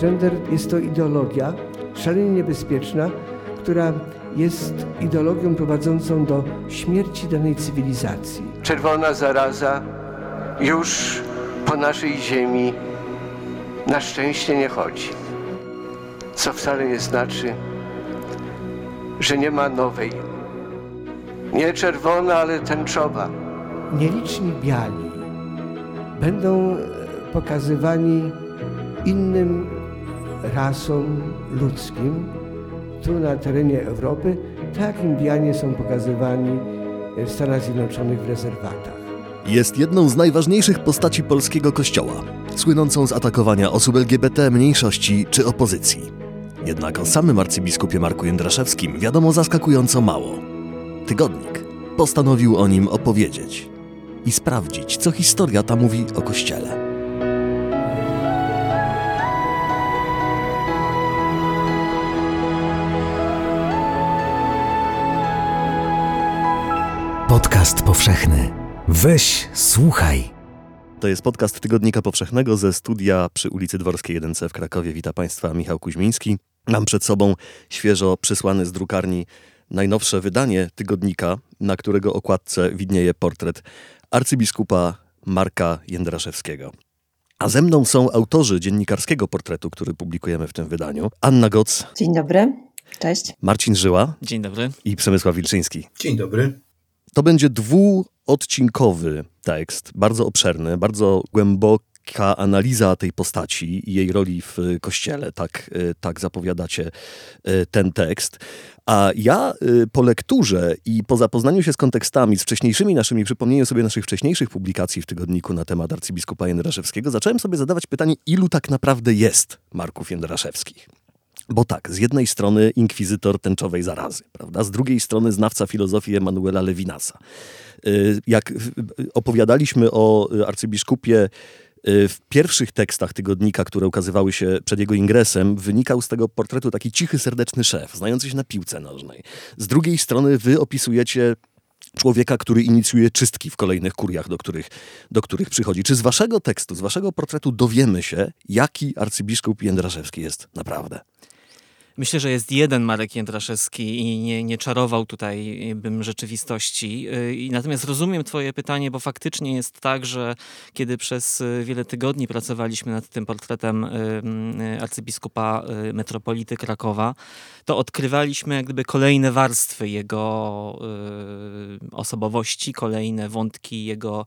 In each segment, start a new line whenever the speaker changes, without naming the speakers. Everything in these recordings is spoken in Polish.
Gender jest to ideologia szalenie niebezpieczna, która jest ideologią prowadzącą do śmierci danej cywilizacji.
Czerwona zaraza już po naszej ziemi na szczęście nie chodzi. Co wcale nie znaczy, że nie ma nowej. Nie czerwona, ale tęczowa.
Nieliczni biali będą pokazywani innym rasom ludzkim tu na terenie Europy, tak Indianie są pokazywani w Stanach Zjednoczonych w rezerwatach.
Jest jedną z najważniejszych postaci polskiego kościoła, słynącą z atakowania osób LGBT, mniejszości czy opozycji. Jednak o samym arcybiskupie Marku Jędraszewskim wiadomo zaskakująco mało. Tygodnik postanowił o nim opowiedzieć i sprawdzić, co historia ta mówi o kościele.
Podcast powszechny. Weź, słuchaj.
To jest podcast Tygodnika Powszechnego ze studia przy ulicy Dworskiej 1C w Krakowie. Witam Państwa, Michał Kuźmiński. Mam przed sobą świeżo przysłane z drukarni najnowsze wydanie tygodnika, na którego okładce widnieje portret arcybiskupa Marka Jędraszewskiego. A ze mną są autorzy dziennikarskiego portretu, który publikujemy w tym wydaniu. Anna Goc.
Dzień dobry. Cześć.
Marcin Żyła.
Dzień dobry.
I Przemysław Wilczyński.
Dzień dobry.
To będzie dwuodcinkowy tekst, bardzo obszerny, bardzo głęboka analiza tej postaci i jej roli w kościele. Tak, e, tak zapowiadacie e, ten tekst. A ja e, po lekturze i po zapoznaniu się z kontekstami, z wcześniejszymi naszymi, przypomnieniu sobie naszych wcześniejszych publikacji w tygodniku na temat arcybiskupa Jędraszewskiego, zacząłem sobie zadawać pytanie, ilu tak naprawdę jest Marków Jędraszewskich. Bo tak, z jednej strony inkwizytor tęczowej zarazy, prawda? Z drugiej strony znawca filozofii Emanuela Levinasa. Y, jak opowiadaliśmy o arcybiskupie y, w pierwszych tekstach tygodnika, które ukazywały się przed jego ingresem, wynikał z tego portretu taki cichy, serdeczny szef, znający się na piłce nożnej. Z drugiej strony wy opisujecie człowieka, który inicjuje czystki w kolejnych kuriach, do których, do których przychodzi. Czy z waszego tekstu, z waszego portretu dowiemy się, jaki arcybiskup Jędraszewski jest naprawdę?
Myślę, że jest jeden Marek Jędraszewski i nie, nie czarował tutaj bym rzeczywistości. Y, natomiast rozumiem twoje pytanie, bo faktycznie jest tak, że kiedy przez y, wiele tygodni pracowaliśmy nad tym portretem arcybiskupa metropolity Krakowa, to odkrywaliśmy jak gdyby kolejne warstwy jego osobowości, kolejne wątki jego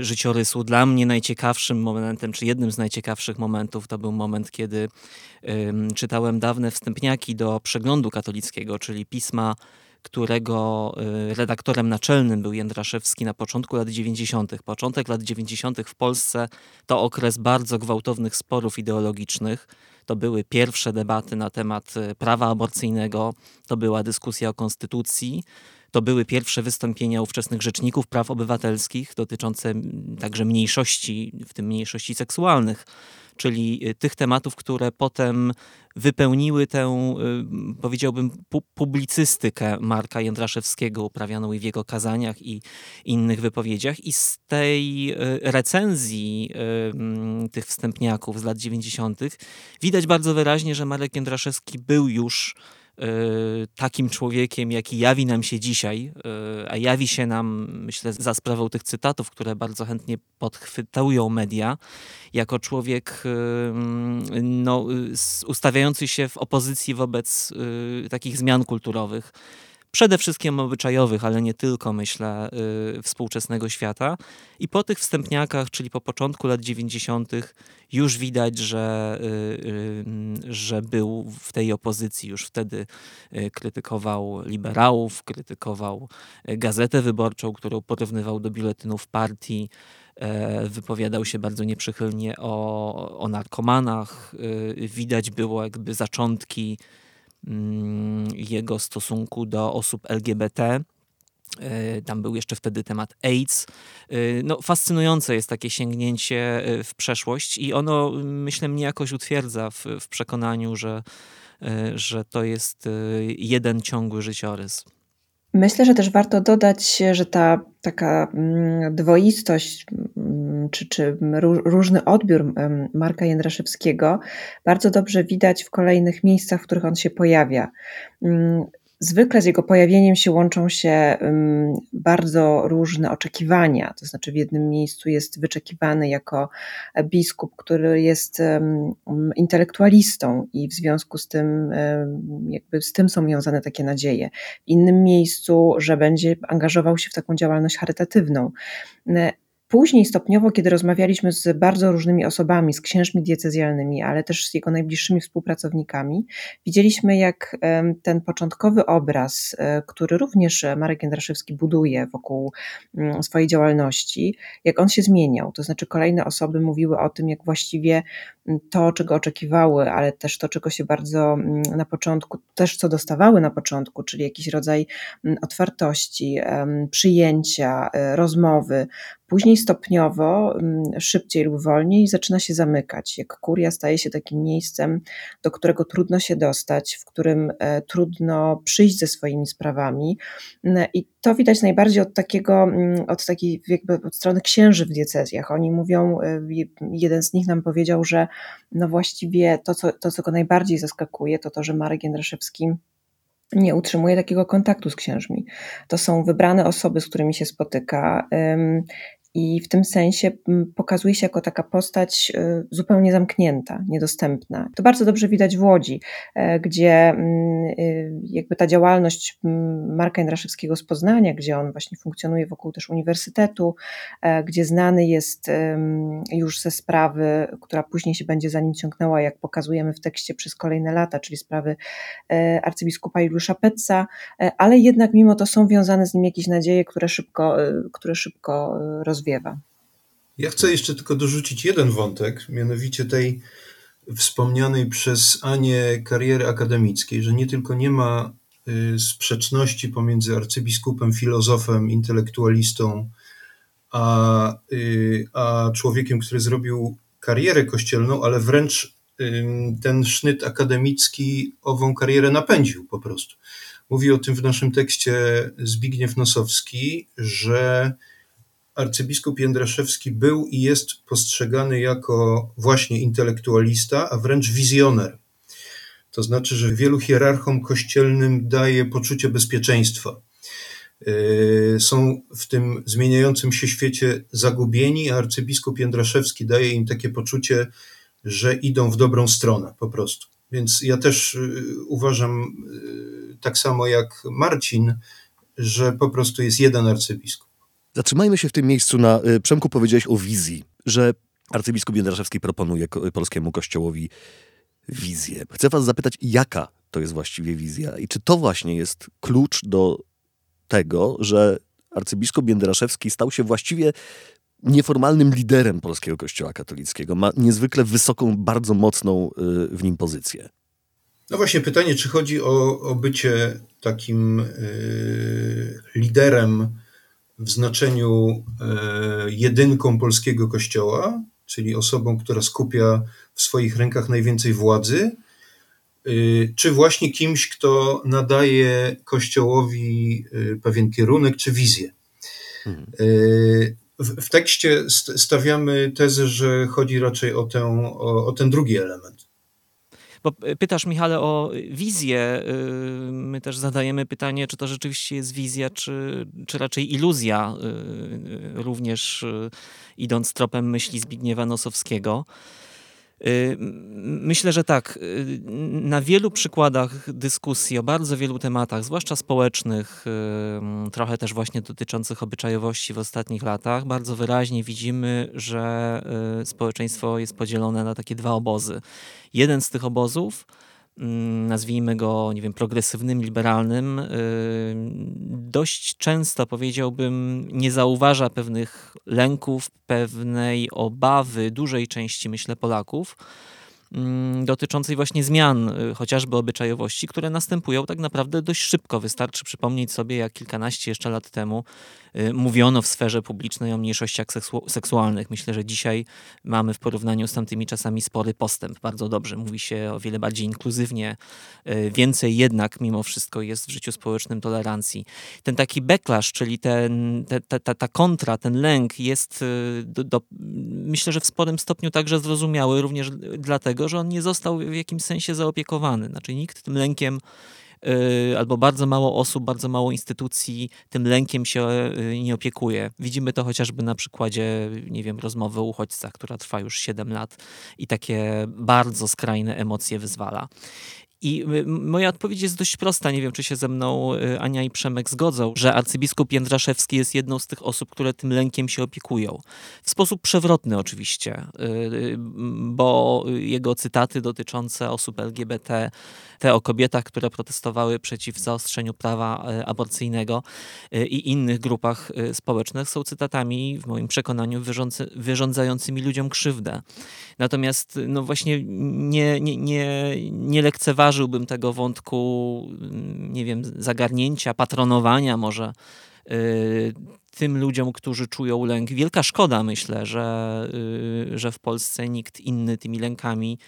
życiorysu. Dla mnie najciekawszym momentem, czy jednym z najciekawszych momentów to był moment, kiedy czytałem dawne wstępniaki do przeglądu katolickiego, czyli pisma którego y, redaktorem naczelnym był Jędraszewski na początku lat 90. Początek lat 90. w Polsce to okres bardzo gwałtownych sporów ideologicznych. To były pierwsze debaty na temat y, prawa aborcyjnego, to była dyskusja o konstytucji, to były pierwsze wystąpienia ówczesnych rzeczników praw obywatelskich dotyczące także mniejszości, w tym mniejszości seksualnych czyli y, tych tematów, które potem wypełniły tę, y, powiedziałbym, publicystykę Marka Jędraszewskiego uprawianą w jego kazaniach i innych wypowiedziach. I z tej y, recenzji tych wstępniaków z lat 90. widać bardzo wyraźnie, że Marek Jędraszewski był już takim człowiekiem, jaki jawi nam się dzisiaj, e, a jawi się nam, myślę, za sprawą tych cytatów, które bardzo chętnie podchwytują media, jako człowiek e, no, ustawiający się w opozycji wobec takich zmian kulturowych przede wszystkim obyczajowych, ale nie tylko, myślę, yy, współczesnego świata. I po tych wstępniakach, czyli po początku lat 90., już widać, że, yy, yy, że był w tej opozycji. Już wtedy y, krytykował liberałów, krytykował y, gazetę wyborczą, którą porównywał do biuletynów partii e, wypowiadał się bardzo nieprzychylnie o, o narkomanach. Y, widać było jakby zaczątki Mm, jego stosunku do osób LGBT. E, tam był jeszcze wtedy temat AIDS. E, no, fascynujące jest takie sięgnięcie e, w przeszłość i ono, myślę, mnie jakoś utwierdza w, w przekonaniu, że, że to jest jeden ciągły życiorys.
Myślę, że też warto dodać, że ta taka mm, dwoistość mm, czy, czy różny odbiór Marka Jędraszewskiego bardzo dobrze widać w kolejnych miejscach, w których on się pojawia. Mm, Zwykle z jego pojawieniem się łączą się bardzo różne oczekiwania. To znaczy, w jednym miejscu jest wyczekiwany jako biskup, który jest intelektualistą, i w związku z tym, jakby z tym są wiązane takie nadzieje. W innym miejscu, że będzie angażował się w taką działalność charytatywną. Później stopniowo, kiedy rozmawialiśmy z bardzo różnymi osobami, z księżmi diecezjalnymi, ale też z jego najbliższymi współpracownikami, widzieliśmy, jak ten początkowy obraz, e, który również Marek Jędraszewski buduje wokół mm, swojej działalności, jak on się zmieniał. To znaczy, kolejne osoby mówiły o tym, jak właściwie to, czego oczekiwały, ale też to, czego się bardzo mm, na początku, też co dostawały na początku, czyli jakiś rodzaj mm, otwartości, przyjęcia, e, rozmowy, Później stopniowo, mm, szybciej lub wolniej, zaczyna się zamykać. Jak kuria staje się takim miejscem, do którego trudno się dostać, w którym e, trudno przyjść ze swoimi sprawami. I to widać najbardziej od takiego, od takiej jakby od strony księży w diecezjach. Oni mówią, e, jeden z nich nam powiedział, że no właściwie to, co, to, co go najbardziej zaskakuje, to to, że Marek Jędraszewski nie utrzymuje takiego kontaktu z księżmi. To są wybrane osoby, z którymi się spotyka i w tym sensie mm, pokazuje się jako taka postać y, zupełnie zamknięta, niedostępna. To bardzo dobrze widać w Łodzi, e, gdzie mm, y, jakby ta działalność mm, Marka Jędraszewskiego z Poznania, gdzie on właśnie funkcjonuje wokół też uniwersytetu, e, gdzie znany jest już ze sprawy, która później się będzie za nim ciągnęła, jak pokazujemy w tekście przez kolejne lata, czyli sprawy e, arcybiskupa Juliusza Petca, ale jednak mimo to są wiązane z nim jakieś nadzieje, które szybko, które szybko rozwijają rozwiewa.
Ja chcę jeszcze tylko dorzucić jeden wątek, mianowicie tej wspomnianej przez Anię kariery akademickiej, że nie tylko nie ma y, sprzeczności pomiędzy arcybiskupem, filozofem, intelektualistą, a, y, a człowiekiem, który zrobił karierę kościelną, ale wręcz ten sznyt akademicki ową karierę napędził po prostu. Mówi o tym w naszym tekście Zbigniew Nosowski, że arcybiskup Jędraszewski był i jest postrzegany jako właśnie intelektualista, a wręcz wizjoner. To znaczy, że wielu hierarchom kościelnym daje poczucie bezpieczeństwa. Yy, są w tym zmieniającym się świecie zagubieni, a arcybiskup Jędraszewski daje im takie poczucie, że idą w dobrą stronę po prostu. Więc ja też yy, uważam, yy, tak samo jak Marcin, że po prostu jest jeden arcybiskup.
Zatrzymajmy się w tym miejscu na... Y, Przemku powiedziałeś o wizji, że arcybiskup Jędraszewski proponuje polskiemu kościołowi wizję. Chcę was zapytać, jaka to jest właściwie wizja i czy to właśnie jest klucz do tego, że arcybiskup Jędraszewski stał się właściwie nieformalnym liderem polskiego kościoła katolickiego. Ma niezwykle wysoką, bardzo mocną y, w nim pozycję.
No właśnie pytanie, czy chodzi o, o bycie takim y, liderem w znaczeniu e, jedynką polskiego kościoła, czyli osobą, która skupia w swoich rękach najwięcej władzy, e, czy właśnie kimś, kto nadaje kościołowi e, pewien kierunek czy wizję. Mhm. W, w, tekście stawiamy tezę, że chodzi raczej o, tę, o, o ten drugi element.
Bo pytasz, Michale, o wizję. Y, my też zadajemy pytanie, czy to rzeczywiście jest wizja, czy, czy raczej iluzja, y, również y, idąc tropem myśli Zbigniewa Nosowskiego. Y, myślę, że tak. Y, na wielu przykładach dyskusji o bardzo wielu tematach, zwłaszcza społecznych, y, trochę też właśnie dotyczących obyczajowości w ostatnich latach, bardzo wyraźnie widzimy, że społeczeństwo jest podzielone na takie dwa obozy. Jeden z tych obozów nazwijmy go, nie wiem, progresywnym, liberalnym, y, dość często powiedziałbym, nie zauważa pewnych lęków, pewnej obawy dużej części, myślę, Polaków mm, dotyczącej właśnie zmian, y, chociażby obyczajowości, które następują tak naprawdę dość szybko. Wystarczy przypomnieć sobie, jak kilkanaście jeszcze lat temu mówiono w sferze publicznej o mniejszościach seksualnych. Myślę, że dzisiaj mamy w porównaniu z tamtymi czasami spory postęp. Bardzo dobrze. Mówi się o wiele bardziej inkluzywnie. Więcej jednak mimo wszystko jest w życiu społecznym tolerancji. Ten taki backlash, czyli ten, ta, ta, ta kontra, ten lęk jest do, do, myślę, że w sporym stopniu także zrozumiały, również dlatego, że on nie został w jakimś sensie zaopiekowany. Znaczy nikt tym lękiem y, albo bardzo mało osób, bardzo mało instytucji tym lękiem się y, nie opiekuje. Widzimy to chociażby na przykładzie, nie wiem, rozmowy o uchodźcach, która trwa już 7 lat i takie bardzo skrajne emocje wyzwala. I y, moja odpowiedź jest dość prosta. Nie wiem, czy się ze mną y, Ania i Przemek zgodzą, że arcybiskup Jędraszewski jest jedną z tych osób, które tym lękiem się opiekują. W sposób przewrotny oczywiście, y, bo jego cytaty dotyczące osób LGBT, te o kobietach, które protestowały przeciw zaostrzeniu prawa aborcyjnego i innych grupach społecznych są cytatami, w moim przekonaniu, wyrządzającymi ludziom krzywdę. Natomiast no właśnie nie, nie, nie, nie lekceważę zauważyłbym tego wątku, nie wiem, zagarnięcia, patronowania może y, tym ludziom, którzy czują lęk. Wielka szkoda, myślę, że, y, że w Polsce nikt inny tymi lękami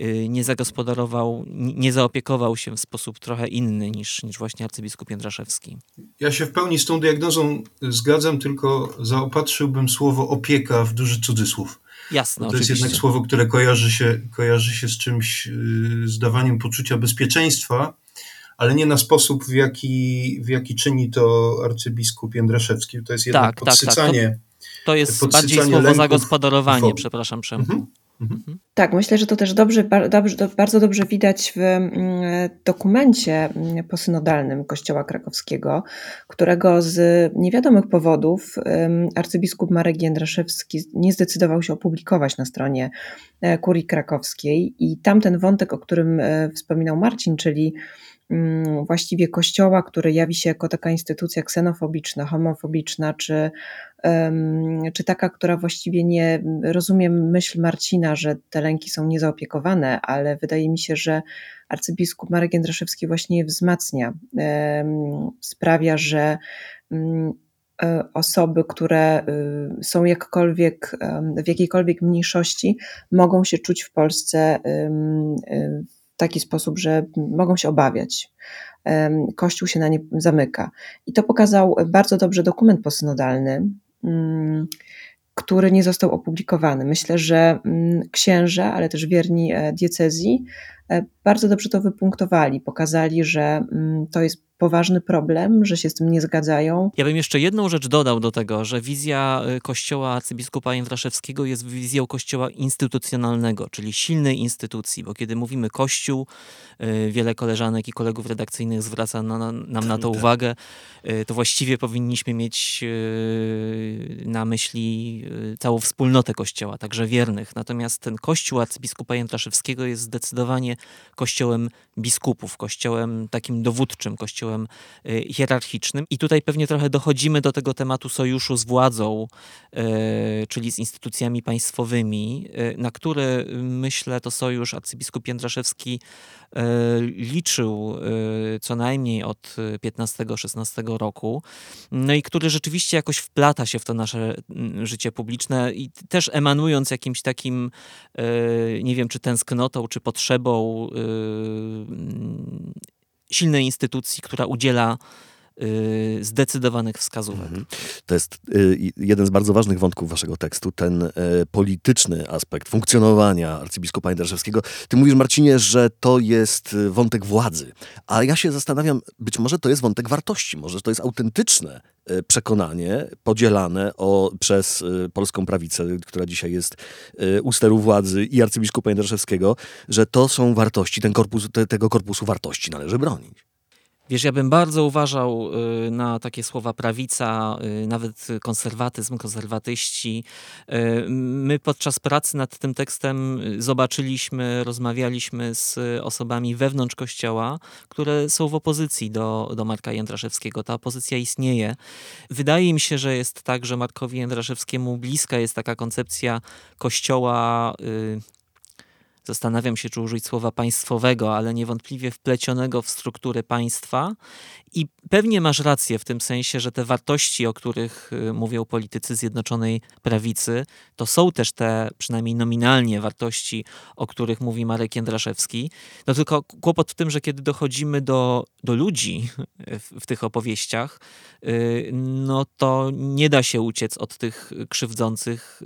y, nie zagospodarował, nie zaopiekował się w sposób trochę inny niż, niż właśnie arcybiskup Jędraszewski.
Ja się w pełni z tą diagnozą zgadzam, tylko zaopatrzyłbym słowo opieka w duży cudzysłów.
Jasne,
to oczywiście. jest jednak słowo, które kojarzy się, kojarzy się z czymś, y, z dawaniem poczucia bezpieczeństwa, ale nie na sposób, w jaki, w jaki czyni to arcybiskup Jędraszewski. To jest jednak tak, podsycanie. Tak, tak.
To, to jest bardziej słowo zagospodarowanie, przepraszam Przemku. Mhm.
Mhm. Tak, myślę, że to też dobrze, bardzo dobrze widać w mm, dokumencie mm, posynodalnym Kościoła Krakowskiego, którego z niewiadomych powodów arcybiskup Marek Jędraszewski nie zdecydował się opublikować na stronie e, Kurii Krakowskiej i tamten wątek, o którym e, wspominał Marcin, czyli mm, właściwie kościoła, który jawi się jako taka instytucja ksenofobiczna, homofobiczna, czy czy taka, która właściwie nie rozumiem myśl Marcina, że te lęki są niezaopiekowane, ale wydaje mi się, że arcybiskup Marek Jędraszewski właśnie je wzmacnia, sprawia, że mm, e, osoby, które y, są jakkolwiek, w jakiejkolwiek mniejszości, mogą się czuć w Polsce w taki sposób, że mogą się obawiać. Kościół się na nie zamyka. I to pokazał bardzo dobrze dokument posynodalny, który nie został opublikowany. Myślę, że mm, księża, ale też wierni e, diecezji e, bardzo dobrze to wypunktowali, pokazali, że mm, to jest poważny problem, że się z tym nie zgadzają.
Ja bym jeszcze jedną rzecz dodał do tego, że wizja y, kościoła arcybiskupa Jędraszewskiego jest wizją kościoła instytucjonalnego, czyli silnej instytucji, bo kiedy mówimy kościół, y, wiele koleżanek i kolegów redakcyjnych zwraca na, na, nam na to tak. uwagę, y, to właściwie powinniśmy mieć na myśli całą wspólnotę kościoła, także wiernych. Natomiast ten kościół arcybiskupa Jędraszewskiego jest zdecydowanie kościołem biskupów, kościołem takim dowódczym, kościołem kościołem y, hierarchicznym. I tutaj pewnie trochę dochodzimy do tego tematu sojuszu z władzą, y, czyli z instytucjami państwowymi, y, na który myślę to sojusz arcybiskup Jędraszewski liczył co najmniej od 15-16 roku, no i który rzeczywiście jakoś wplata się w to nasze mm, życie publiczne i też emanując jakimś takim, nie wiem, czy tęsknotą, czy potrzebą silnej instytucji, która udziela zdecydowanych wskazówek. Mhm.
To jest y, jeden z bardzo ważnych wątków waszego tekstu, ten y, polityczny aspekt funkcjonowania arcybiskupa Jędraszewskiego. Ty mówisz, Marcinie, że to jest wątek władzy, a ja się zastanawiam, być może to jest wątek wartości, może to jest autentyczne przekonanie podzielane o, przez polską prawicę, która dzisiaj jest u steru władzy i arcybiskupa Jędraszewskiego, że to są wartości, ten korpus, te, tego korpusu wartości należy bronić.
Wiesz, ja bym bardzo uważał y, na takie słowa prawica, y, nawet konserwatyzm, konserwatyści. Y, my podczas pracy nad tym tekstem zobaczyliśmy, rozmawialiśmy z osobami wewnątrz kościoła, które są w opozycji do, do Marka Jędraszewskiego. Ta opozycja istnieje. Wydaje mi się, że jest tak, że Markowi Jędraszewskiemu bliska jest taka koncepcja kościoła zastanawiam się, czy użyć słowa państwowego, ale niewątpliwie wplecionego w struktury państwa. I pewnie masz rację w tym sensie, że te wartości, o których y, mówią politycy Zjednoczonej Prawicy, to są też te przynajmniej nominalnie wartości, o których mówi Marek Jędraszewski. No tylko kłopot w tym, że kiedy dochodzimy do, do ludzi w, w tych opowieściach, y, no to nie da się uciec od tych krzywdzących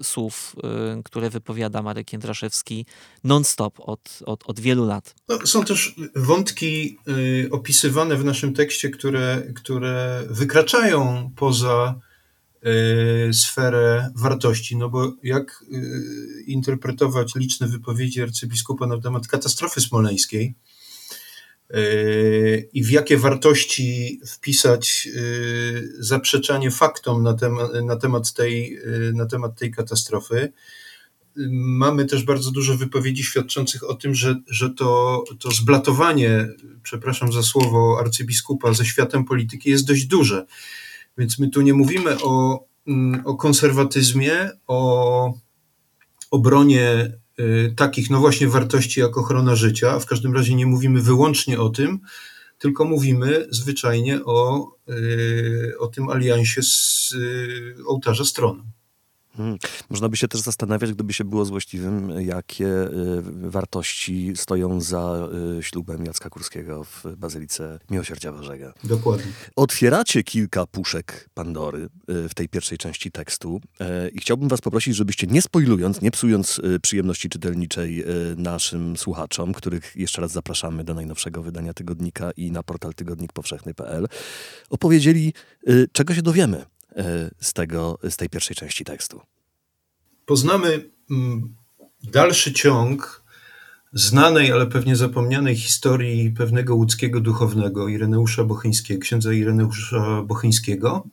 y, słów, które wypowiada Marek Jędraszewski non-stop od, od, od wielu lat.
No, są też wątki y, opisywane w naszym tekście, które, które wykraczają poza y, sferę wartości, no bo jak y, interpretować liczne wypowiedzi arcybiskupa na temat katastrofy smoleńskiej y, i w jakie wartości wpisać y, zaprzeczanie faktom na, temat, na, temat tej, y, na temat tej katastrofy, mamy też bardzo dużo wypowiedzi świadczących o tym, że, że to, to zblatowanie, przepraszam za słowo, arcybiskupa ze światem polityki jest dość duże. Więc my tu nie mówimy o, mm, o konserwatyzmie, o obronie y, takich, no właśnie, wartości jak ochrona życia, a w każdym razie nie mówimy wyłącznie o tym, tylko mówimy zwyczajnie o, y, o tym aliansie z y, ołtarza strony.
Hmm. Można by się też zastanawiać, gdyby się było złośliwym, jakie y, wartości stoją za y, ślubem Jacka Kurskiego w Bazylice Miłosierdzia Bożego.
Dokładnie.
Otwieracie kilka puszek Pandory y, w tej pierwszej części tekstu i chciałbym was poprosić, żebyście nie spoilując, nie psując przyjemności czytelniczej naszym słuchaczom, których jeszcze raz zapraszamy do najnowszego wydania tygodnika i na portal tygodnikpowszechny.pl, opowiedzieli, czego się dowiemy z, tego, z tej pierwszej części tekstu.
Poznamy mm, dalszy ciąg znanej, ale pewnie zapomnianej historii pewnego łódzkiego duchownego, Ireneusza Bochyńskiego, księdza Ireneusza Bochyńskiego,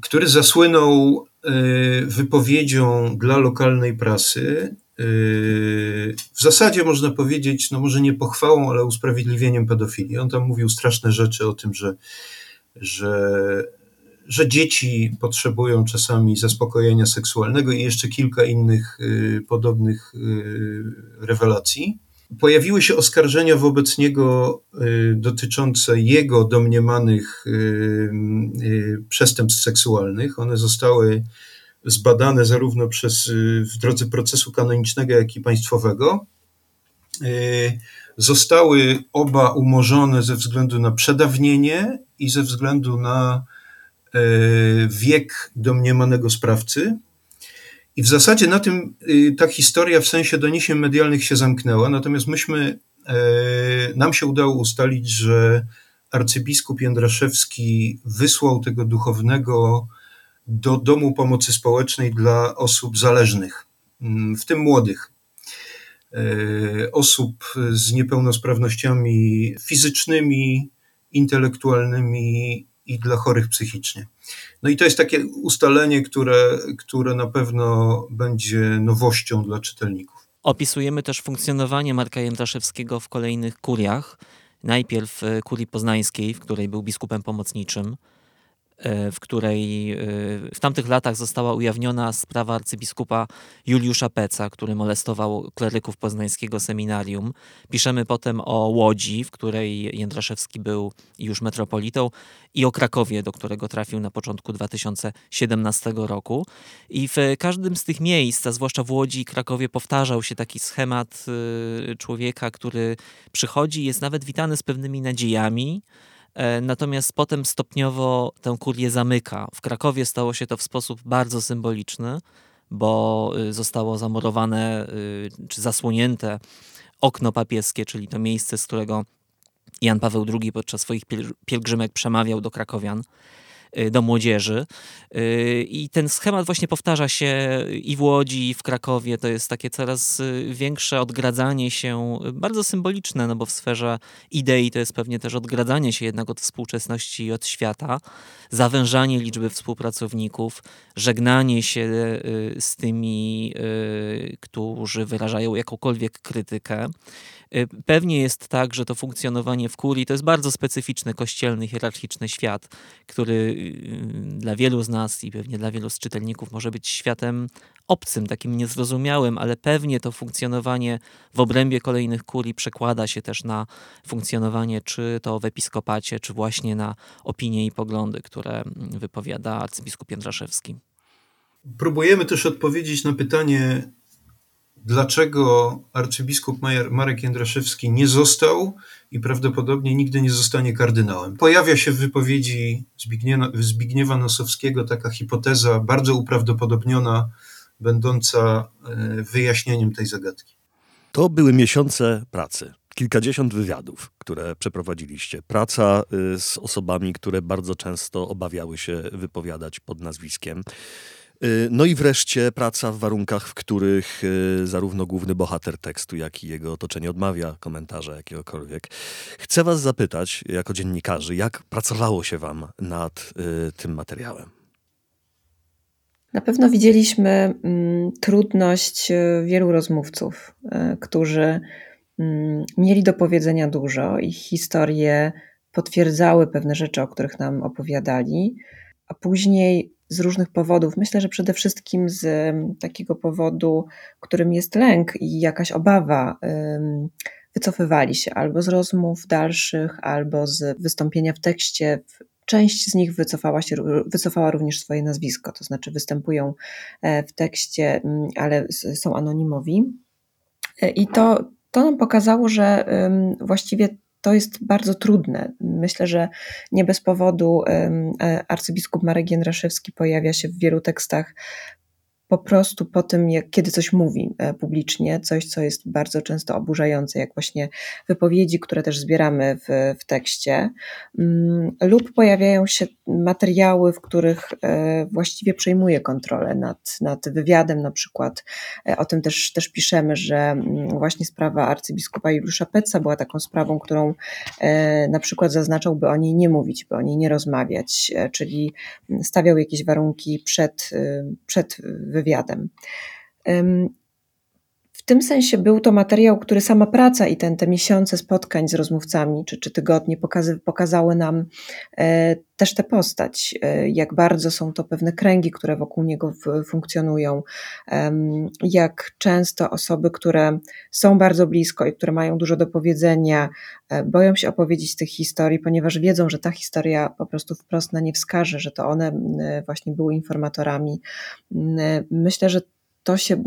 który zasłynął e, wypowiedzią dla lokalnej prasy, e, w zasadzie można powiedzieć, no może nie pochwałą, ale usprawiedliwieniem pedofilii. On tam mówił straszne rzeczy o tym, że, że że dzieci potrzebują czasami zaspokojenia seksualnego i jeszcze kilka innych y, podobnych y, rewelacji. Pojawiły się oskarżenia wobec niego y, dotyczące jego domniemanych przestępstw seksualnych. One zostały zbadane zarówno przez, w drodze procesu kanonicznego, jak i państwowego. Zostały oba umorzone ze względu na przedawnienie i ze względu na wiek domniemanego sprawcy. I w zasadzie na tym y, ta historia w sensie doniesień medialnych się zamknęła, natomiast myśmy, e, nam się udało ustalić, że arcybiskup Jędraszewski wysłał tego duchownego do Domu Pomocy Społecznej dla osób zależnych, mm, w tym młodych. E, osób z niepełnosprawnościami fizycznymi, intelektualnymi i dla chorych psychicznie. No i to jest takie ustalenie, które, które na pewno będzie nowością dla czytelników.
Opisujemy też funkcjonowanie Marka Jędraszewskiego w kolejnych kuriach. Najpierw kurii poznańskiej, w której był biskupem pomocniczym, E, w której e, w tamtych latach została ujawniona sprawa arcybiskupa Juliusza Peca, który molestował kleryków poznańskiego seminarium. Piszemy potem o Łodzi, w której Jędraszewski był już metropolitą i o Krakowie, do którego trafił na początku 2017 roku. I w każdym z tych miejsc, a zwłaszcza w Łodzi i Krakowie, powtarzał się taki schemat e, człowieka, który przychodzi, jest nawet witany z pewnymi nadziejami, E, natomiast potem stopniowo tę kurię zamyka. W Krakowie stało się to w sposób bardzo symboliczny, bo y, zostało zamurowane y, czy zasłonięte okno papieskie, czyli to miejsce, z którego Jan Paweł II podczas swoich pielgrzymek przemawiał do krakowian. Y, do młodzieży. Y, I ten schemat właśnie powtarza się i w Łodzi, i w Krakowie. To jest takie coraz y, większe odgradzanie się, bardzo symboliczne, no bo w sferze idei to jest pewnie też odgradzanie się jednak od współczesności i od świata, zawężanie liczby współpracowników, żegnanie się z tymi, którzy wyrażają jakąkolwiek krytykę. Y, pewnie jest tak, że to funkcjonowanie w kurii to jest bardzo specyficzny, kościelny, hierarchiczny świat, który dla wielu z nas i pewnie dla wielu z czytelników może być światem obcym, takim niezrozumiałym, ale pewnie to funkcjonowanie w obrębie kolejnych kurii przekłada się też na funkcjonowanie czy to w episkopacie, czy właśnie na opinie i poglądy, które wypowiada arcybiskup Jędraszewski.
Próbujemy też odpowiedzieć na pytanie, dlaczego arcybiskup Marek Jędraszewski nie został i prawdopodobnie nigdy nie zostanie kardynałem. Pojawia się w wypowiedzi Zbigniewa, Zbigniewa Nosowskiego taka hipoteza bardzo uprawdopodobniona, będąca e, wyjaśnieniem tej zagadki.
To były miesiące pracy. Kilkadziesiąt wywiadów, które przeprowadziliście. Praca y, z osobami, które bardzo często obawiały się wypowiadać pod nazwiskiem. Y, no i wreszcie praca w warunkach, w których y, zarówno główny bohater tekstu, jak i jego otoczenie odmawia komentarza jakiegokolwiek. Chcę Was zapytać, jako dziennikarzy, jak pracowało się Wam nad y, tym materiałem?
Na pewno widzieliśmy mm, trudność wielu rozmówców, którzy mm, mieli do powiedzenia dużo. Ich historie potwierdzały pewne rzeczy, o których nam opowiadali, a później z różnych powodów. Myślę, że przede wszystkim z takiego powodu, którym jest lęk i jakaś obawa, wycofywali się albo z rozmów dalszych, albo z wystąpienia w tekście. Część z nich wycofała, się, wycofała również swoje nazwisko, to znaczy występują e, w tekście, ale są anonimowi. E, I to, to nam pokazało, że właściwie to jest bardzo trudne. Myślę, że nie bez powodu e, arcybiskup Marek Jędraszewski pojawia się w wielu tekstach po prostu po tym, jak, kiedy coś mówi e, publicznie, coś, co jest bardzo często oburzające, jak właśnie wypowiedzi, które też zbieramy w, w tekście, mm, lub pojawiają się materiały, w których e, właściwie przejmuje kontrolę nad, nad wywiadem, na przykład. E, o tym też, też piszemy, że mm, właśnie sprawa arcybiskupa Juliusza Petca była taką sprawą, którą na przykład zaznaczał, by o niej nie mówić, by o niej nie rozmawiać, czyli stawiał jakieś warunki przed, przed wywiadem wywiadem. W tym sensie był to materiał, który sama praca i ten, te miesiące spotkań z rozmówcami, czy, czy tygodnie pokazy, pokazały nam e, też tę postać, e, jak bardzo są to pewne kręgi, które wokół niego w, funkcjonują, e, jak często osoby, które są bardzo blisko i które mają dużo do powiedzenia, e, boją się opowiedzieć tych historii, ponieważ wiedzą, że ta historia po prostu wprost na nie wskaże, że to one e, właśnie były informatorami. Myślę, że to się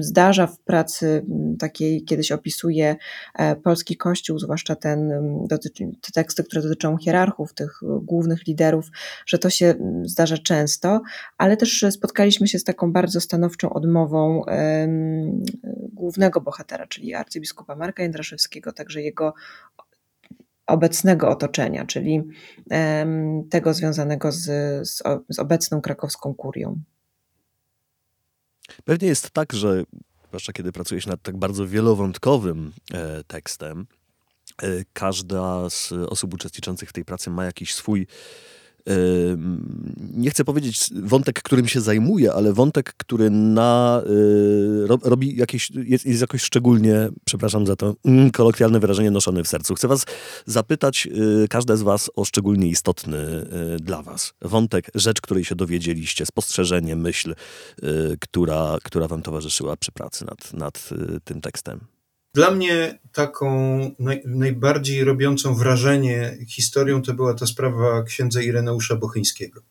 zdarza w pracy takiej, kiedyś opisuje e, polski kościół, zwłaszcza ten, te teksty, które dotyczą hierarchów, tych głównych liderów, że to się zdarza często, ale też spotkaliśmy się z taką bardzo stanowczą odmową głównego bohatera, czyli arcybiskupa Marka Jędraszewskiego, także jego obecnego otoczenia, czyli tego związanego z, z obecną krakowską kurią.
Pewnie jest tak, że zwłaszcza kiedy pracujesz nad tak bardzo wielowątkowym e, tekstem, e, każda z osób uczestniczących w tej pracy ma jakiś swój nie chcę powiedzieć wątek, którym się zajmuje, ale wątek, który na, y, robi jakieś, jest, jest jakoś szczególnie, przepraszam za to mm, kolokwialne wyrażenie, noszony w sercu. Chcę was zapytać, y, każde z was o szczególnie istotny y, dla was wątek, rzecz, której się dowiedzieliście, spostrzeżenie, myśl, która, która wam towarzyszyła przy pracy nad, nad tym tekstem.
Dla mnie taką naj, najbardziej robiącą wrażenie historią to była ta sprawa księdza Ireneusza Bochyńskiego.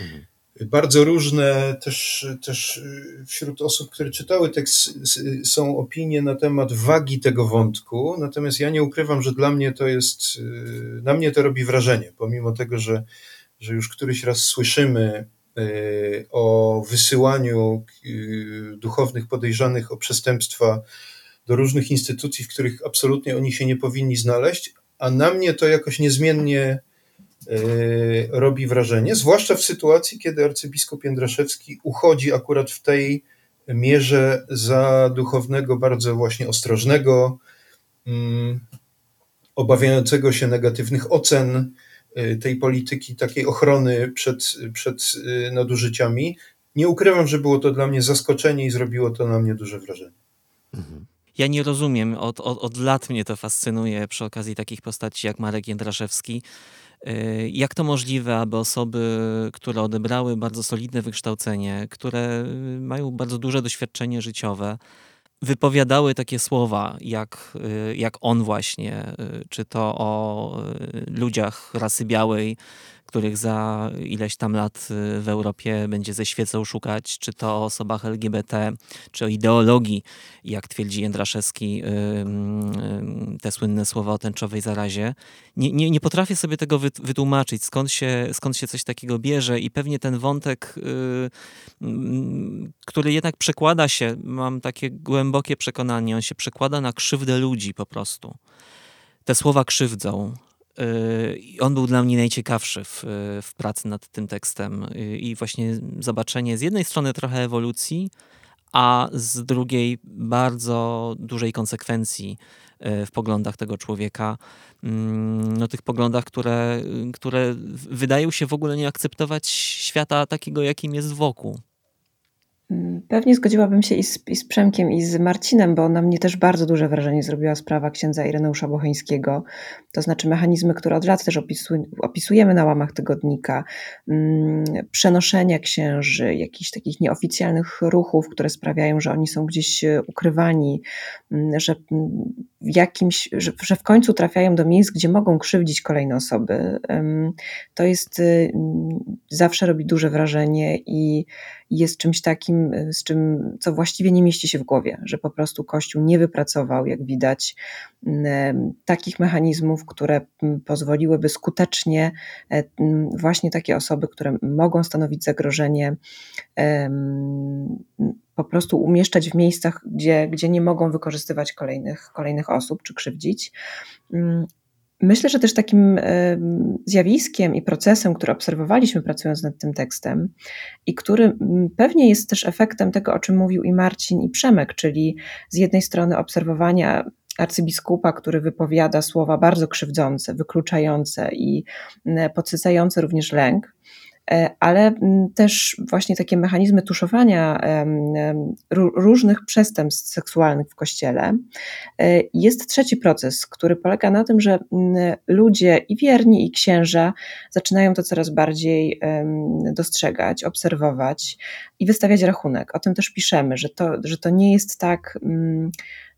Mhm. Bardzo różne też, też wśród osób, które czytały tekst, są opinie na temat wagi tego wątku, natomiast ja nie ukrywam, że dla mnie to jest, na mnie to robi wrażenie, pomimo tego, że, że już któryś raz słyszymy e, o wysyłaniu e, duchownych podejrzanych o przestępstwa do różnych instytucji, w których absolutnie oni się nie powinni znaleźć, a na mnie to jakoś niezmiennie e, robi wrażenie, zwłaszcza w sytuacji, kiedy arcybiskup Jędraszewski uchodzi akurat w tej mierze za duchownego bardzo właśnie ostrożnego, mm, obawiającego się negatywnych ocen e, tej polityki, takiej ochrony przed, przed e, nadużyciami. Nie ukrywam, że było to dla mnie zaskoczenie i zrobiło to na mnie duże wrażenie. Mhm
ja nie rozumiem, od, od, od lat mnie to fascynuje przy okazji takich postaci jak Marek Jędraszewski. Jak to możliwe, aby osoby, które odebrały bardzo solidne wykształcenie, które mają bardzo duże doświadczenie życiowe, wypowiadały takie słowa, jak, jak on właśnie, czy to o ludziach rasy białej, których za ileś tam lat y, w Europie będzie ze świecą szukać, czy to o osobach LGBT, czy o ideologii, jak twierdzi Jędraszewski, y, y, te słynne słowa o tęczowej zarazie. Nie, nie, nie potrafię sobie tego wytłumaczyć, skąd się, skąd się coś takiego bierze i pewnie ten wątek, który jednak przekłada się, mam takie głębokie przekonanie, on się przekłada na krzywdę ludzi po prostu. Te słowa krzywdzą. I on był dla mnie najciekawszy w, w pracy nad tym tekstem. I właśnie zobaczenie z jednej strony trochę ewolucji, a z drugiej bardzo dużej konsekwencji e, w poglądach tego człowieka. Mm, no, tych poglądach, które, które wydają się w ogóle nie akceptować świata takiego, jakim jest wokół.
Mm, pewnie zgodziłabym się i z, i z Przemkiem, i z Marcinem, bo na mnie też bardzo duże wrażenie zrobiła sprawa księdza Ireneusza Bocheńskiego. To znaczy mechanizmy, które od lat też opisujemy na łamach tygodnika, mm, przenoszenia księży, jakichś takich nieoficjalnych ruchów, które sprawiają, że oni są gdzieś e, ukrywani, mm, że w jakimś, że, że w końcu trafiają do miejsc, gdzie mogą krzywdzić kolejne osoby. To jest, y, zawsze robi duże wrażenie i jest czymś takim, y, z czym, co właściwie nie mieści się w głowie, że po prostu Kościół nie wypracował, jak widać, takich mechanizmów, które pozwoliłyby skutecznie e, właśnie takie osoby, które mogą stanowić zagrożenie, po prostu umieszczać w miejscach, gdzie, gdzie nie mogą wykorzystywać kolejnych, kolejnych osób czy krzywdzić. Myślę, że też takim zjawiskiem i procesem, który obserwowaliśmy pracując nad tym tekstem i który pewnie jest też efektem tego, o czym mówił i Marcin, i Przemek, czyli z jednej strony obserwowania arcybiskupa, który wypowiada słowa bardzo krzywdzące, wykluczające i podsycające również lęk, ale mm, też właśnie takie mechanizmy tuszowania różnych przestępstw seksualnych w kościele. E, jest trzeci proces, który polega na tym, że mm, ludzie i wierni, i księża zaczynają to coraz bardziej dostrzegać, obserwować i wystawiać rachunek. O tym też piszemy, że to, że to nie jest tak mm,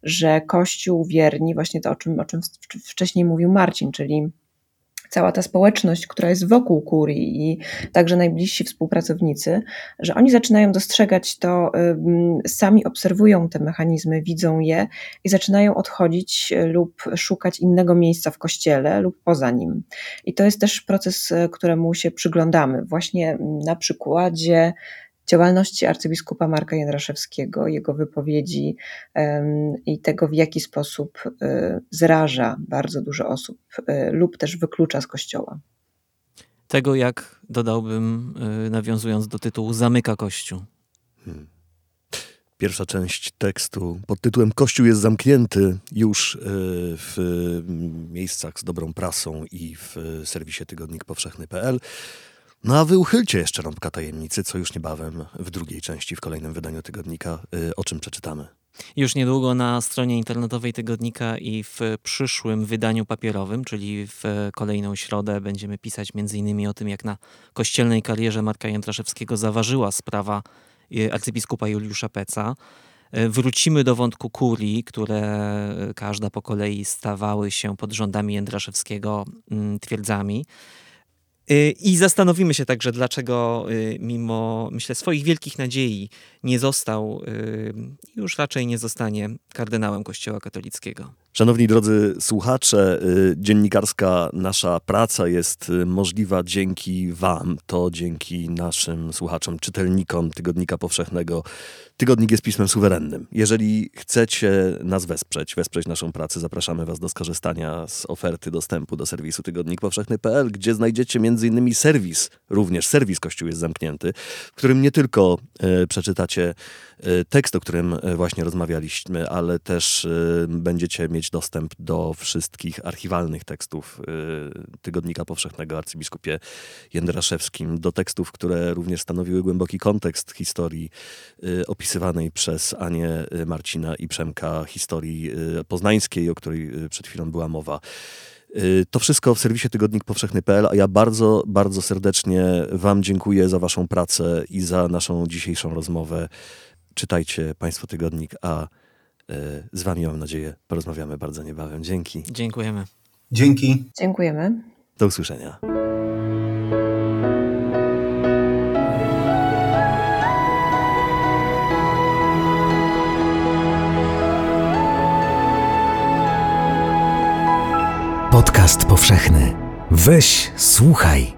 że Kościół wierni, właśnie to, o czym, o czym wcześniej mówił Marcin, czyli cała ta społeczność, która jest wokół kurii i także najbliżsi współpracownicy, że oni zaczynają dostrzegać to, sami obserwują te mechanizmy, widzą je i zaczynają odchodzić e, lub szukać innego miejsca w kościele lub poza nim. I to jest też proces, e, któremu się przyglądamy, właśnie na przykładzie działalności arcybiskupa Marka Jędraszewskiego, jego wypowiedzi i tego, w jaki sposób e, zraża bardzo dużo osób e, lub też wyklucza z kościoła.
Tego, jak dodałbym, e, nawiązując do tytułu, zamyka Kościół. Hmm.
Pierwsza część tekstu pod tytułem Kościół jest zamknięty już w miejscach z dobrą prasą i w serwisie tygodnik powszechny.pl. No a wy uchylcie jeszcze rąbka tajemnicy, co już niebawem w drugiej części, w kolejnym wydaniu tygodnika, y, o czym przeczytamy.
Już niedługo na stronie internetowej tygodnika i w przyszłym wydaniu papierowym, czyli w kolejną środę, będziemy pisać m.in. o tym, jak na kościelnej karierze Marka Jędraszewskiego zaważyła sprawa y, arcybiskupa Juliusza Peca. Y, wrócimy do wątku kurii, które każda po kolei stawały się pod rządami Jędraszewskiego mm, twierdzami. Y, I zastanowimy się także, dlaczego y, mimo, myślę, swoich wielkich nadziei nie został, y, już raczej nie zostanie kardynałem Kościoła katolickiego.
Szanowni drodzy słuchacze, dziennikarska nasza praca jest możliwa dzięki Wam, to dzięki naszym słuchaczom, czytelnikom Tygodnika Powszechnego Tygodnik jest pismem suwerennym. Jeżeli chcecie nas wesprzeć, wesprzeć naszą pracę, zapraszamy Was do skorzystania z oferty dostępu do serwisu tygodnikpowszechny.pl, gdzie znajdziecie m.in. serwis, również serwis Kościół jest zamknięty, w którym nie tylko e, przeczytacie tekst, o którym e, właśnie rozmawialiśmy, ale też e, będziecie mieć dostęp do wszystkich archiwalnych tekstów e, Tygodnika Powszechnego arcybiskupie Jędraszewskim, do tekstów, które również stanowiły głęboki kontekst historii opisywanej przez Anię Marcina i Przemka historii poznańskiej, o której przed chwilą była mowa. To wszystko w serwisie tygodnikpowszechny.pl, a ja bardzo, bardzo serdecznie Wam dziękuję za Waszą pracę i za naszą dzisiejszą rozmowę. Czytajcie Państwo tygodnik, a y, z Wami mam nadzieję porozmawiamy bardzo niebawem. Dzięki.
Dziękujemy.
Dzięki.
Dziękujemy.
Do usłyszenia.
Podcast powszechny. Weź, słuchaj.